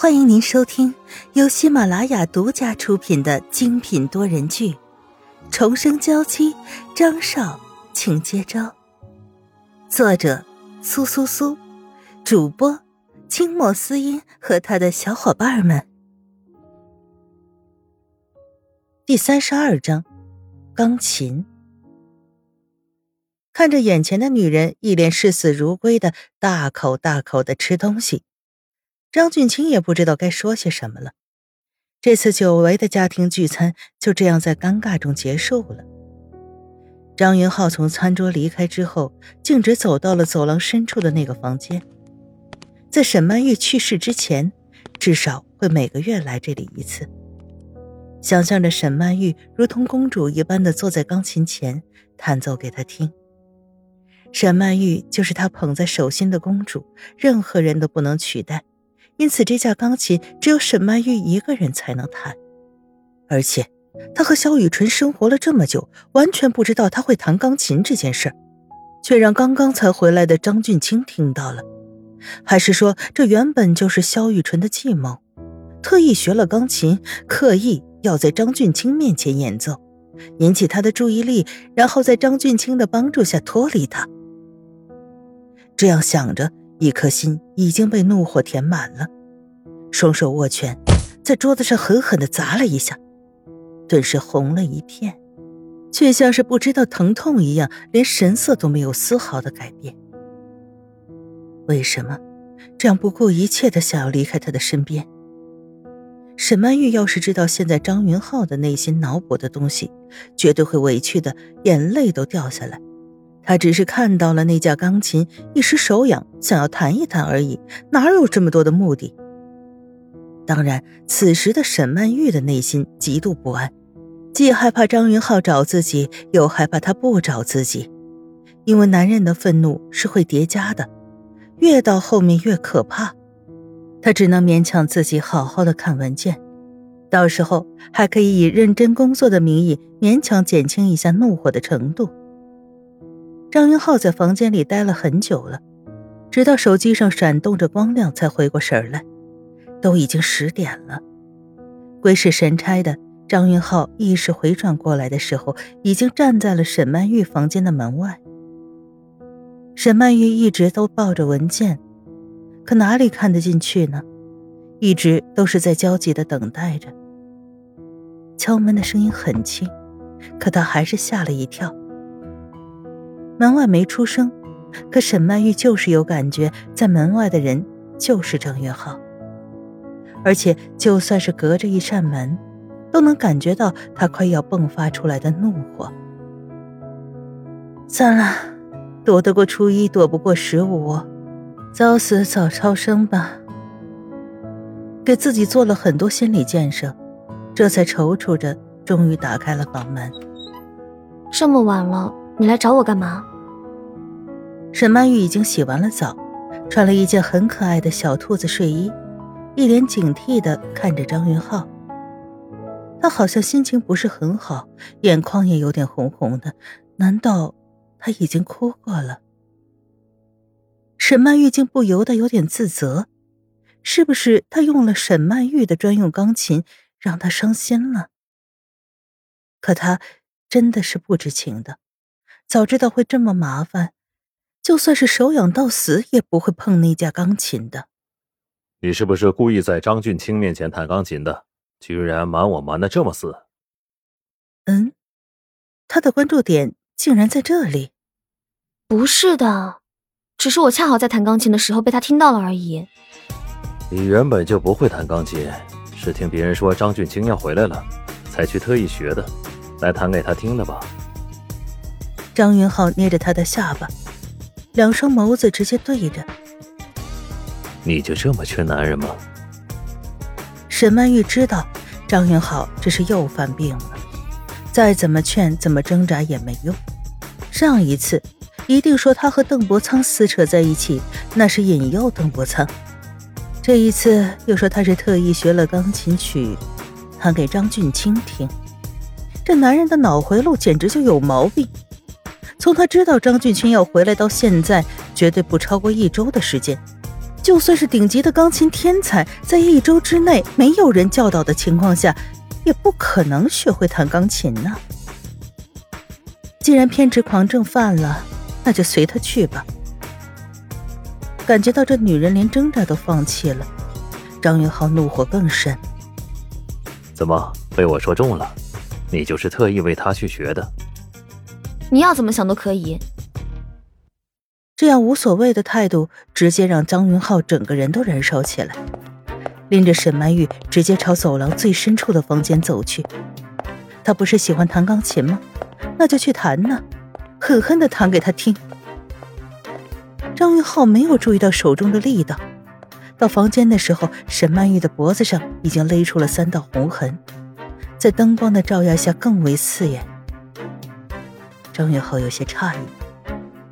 欢迎您收听由喜马拉雅独家出品的精品多人剧《重生娇妻》，张少，请接招。作者：苏苏苏，主播：清末思音和他的小伙伴们。第三十二章，钢琴。看着眼前的女人，一脸视死如归的大口大口的吃东西。张俊清也不知道该说些什么了。这次久违的家庭聚餐就这样在尴尬中结束了。张云浩从餐桌离开之后，径直走到了走廊深处的那个房间。在沈曼玉去世之前，至少会每个月来这里一次。想象着沈曼玉如同公主一般的坐在钢琴前弹奏给他听。沈曼玉就是他捧在手心的公主，任何人都不能取代。因此，这架钢琴只有沈曼玉一个人才能弹，而且他和萧雨纯生活了这么久，完全不知道他会弹钢琴这件事却让刚刚才回来的张俊清听到了。还是说，这原本就是萧雨纯的计谋，特意学了钢琴，刻意要在张俊清面前演奏，引起他的注意力，然后在张俊清的帮助下脱离他。这样想着。一颗心已经被怒火填满了，双手握拳，在桌子上狠狠地砸了一下，顿时红了一片，却像是不知道疼痛一样，连神色都没有丝毫的改变。为什么这样不顾一切的想要离开他的身边？沈曼玉要是知道现在张云浩的内心脑补的东西，绝对会委屈的眼泪都掉下来。他只是看到了那架钢琴，一时手痒，想要弹一弹而已，哪有这么多的目的？当然，此时的沈曼玉的内心极度不安，既害怕张云浩找自己，又害怕他不找自己，因为男人的愤怒是会叠加的，越到后面越可怕。他只能勉强自己好好的看文件，到时候还可以以认真工作的名义勉强减轻一下怒火的程度。张云浩在房间里待了很久了，直到手机上闪动着光亮，才回过神来。都已经十点了。鬼使神差的，张云浩意识回转过来的时候，已经站在了沈曼玉房间的门外。沈曼玉一直都抱着文件，可哪里看得进去呢？一直都是在焦急的等待着。敲门的声音很轻，可他还是吓了一跳。门外没出声，可沈曼玉就是有感觉，在门外的人就是张云浩，而且就算是隔着一扇门，都能感觉到他快要迸发出来的怒火。算了，躲得过初一，躲不过十五，早死早超生吧。给自己做了很多心理建设，这才踌躇着，终于打开了房门。这么晚了，你来找我干嘛？沈曼玉已经洗完了澡，穿了一件很可爱的小兔子睡衣，一脸警惕的看着张云浩。他好像心情不是很好，眼眶也有点红红的。难道他已经哭过了？沈曼玉竟不由得有点自责，是不是他用了沈曼玉的专用钢琴，让他伤心了？可他真的是不知情的，早知道会这么麻烦。就算是手痒到死，也不会碰那架钢琴的。你是不是故意在张俊清面前弹钢琴的？居然瞒我瞒的这么死。嗯，他的关注点竟然在这里。不是的，只是我恰好在弹钢琴的时候被他听到了而已。你原本就不会弹钢琴，是听别人说张俊清要回来了，才去特意学的，来弹给他听的吧？张云浩捏着他的下巴。两双眸子直接对着，你就这么缺男人吗？沈曼玉知道张云浩这是又犯病了，再怎么劝、怎么挣扎也没用。上一次一定说他和邓伯苍撕扯在一起，那是引诱邓伯苍；这一次又说他是特意学了钢琴曲，弹给张俊清听。这男人的脑回路简直就有毛病。从他知道张俊清要回来到现在，绝对不超过一周的时间，就算是顶级的钢琴天才，在一周之内没有人教导的情况下，也不可能学会弹钢琴呢。既然偏执狂症犯了，那就随他去吧。感觉到这女人连挣扎都放弃了，张云浩怒火更甚。怎么被我说中了？你就是特意为他去学的？你要怎么想都可以。这样无所谓的态度，直接让张云浩整个人都燃烧起来，拎着沈曼玉直接朝走廊最深处的房间走去。他不是喜欢弹钢琴吗？那就去弹呢，狠狠的弹给他听。张云浩没有注意到手中的力道，到房间的时候，沈曼玉的脖子上已经勒出了三道红痕，在灯光的照耀下更为刺眼。张云浩有些诧异，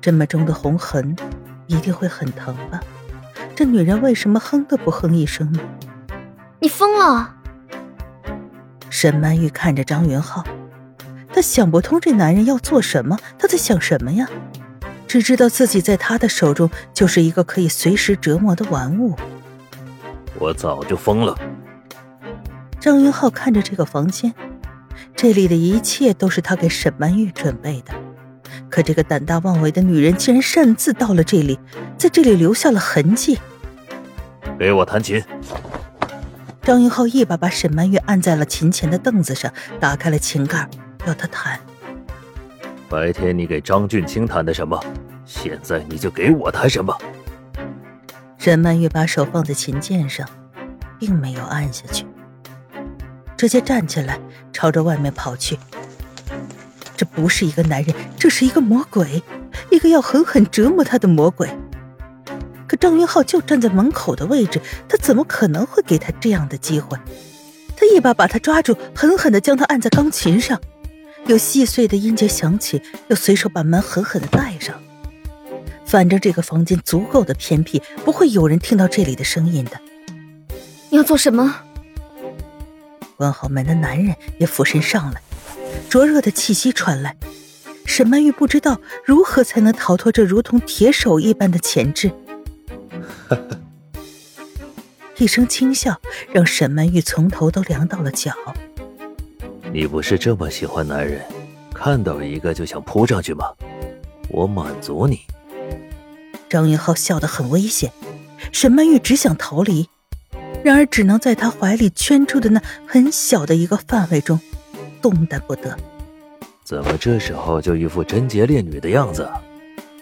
这么重的红痕，一定会很疼吧？这女人为什么哼都不哼一声呢？你疯了！沈曼玉看着张云浩。她想不通这男人要做什么，他在想什么呀？只知道自己在他的手中就是一个可以随时折磨的玩物。我早就疯了。张云浩看着这个房间，这里的一切都是他给沈曼玉准备的，可这个胆大妄为的女人竟然擅自到了这里，在这里留下了痕迹。给我弹琴！张云浩一把把沈曼玉按在了琴前的凳子上，打开了琴盖。要她弹。白天你给张俊清弹的什么？现在你就给我弹什么？沈曼玉把手放在琴键上，并没有按下去，直接站起来朝着外面跑去。这不是一个男人，这是一个魔鬼，一个要狠狠折磨他的魔鬼。可张云浩就站在门口的位置，他怎么可能会给他这样的机会？他一把把他抓住，狠狠地将他按在钢琴上。有细碎的音节响起，又随手把门狠狠的带上。反正这个房间足够的偏僻，不会有人听到这里的声音的。你要做什么？关好门的男人也俯身上来，灼热的气息传来。沈曼玉不知道如何才能逃脱这如同铁手一般的钳制。一声轻笑，让沈曼玉从头都凉到了脚。你不是这么喜欢男人，看到一个就想扑上去吗？我满足你。张云浩笑得很危险，沈曼玉只想逃离，然而只能在他怀里圈住的那很小的一个范围中动弹不得。怎么这时候就一副贞洁烈女的样子？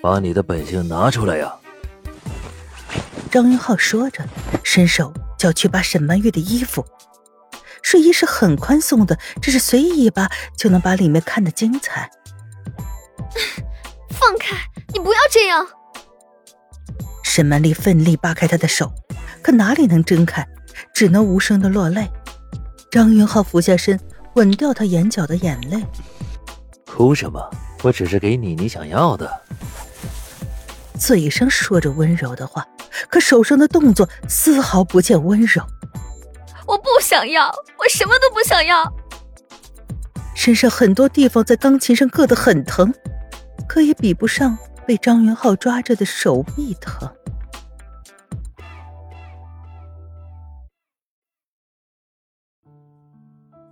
把你的本性拿出来呀！张云浩说着，伸手就要去扒沈曼玉的衣服。睡衣是很宽松的，只是随意一扒就能把里面看得精彩。放开！你不要这样！沈曼丽奋力扒开他的手，可哪里能睁开，只能无声的落泪。张云浩俯下身，吻掉他眼角的眼泪。哭什么？我只是给你你想要的。嘴上说着温柔的话，可手上的动作丝毫不见温柔。我不想要，我什么都不想要。身上很多地方在钢琴上硌得很疼，可也比不上被张云浩抓着的手臂疼。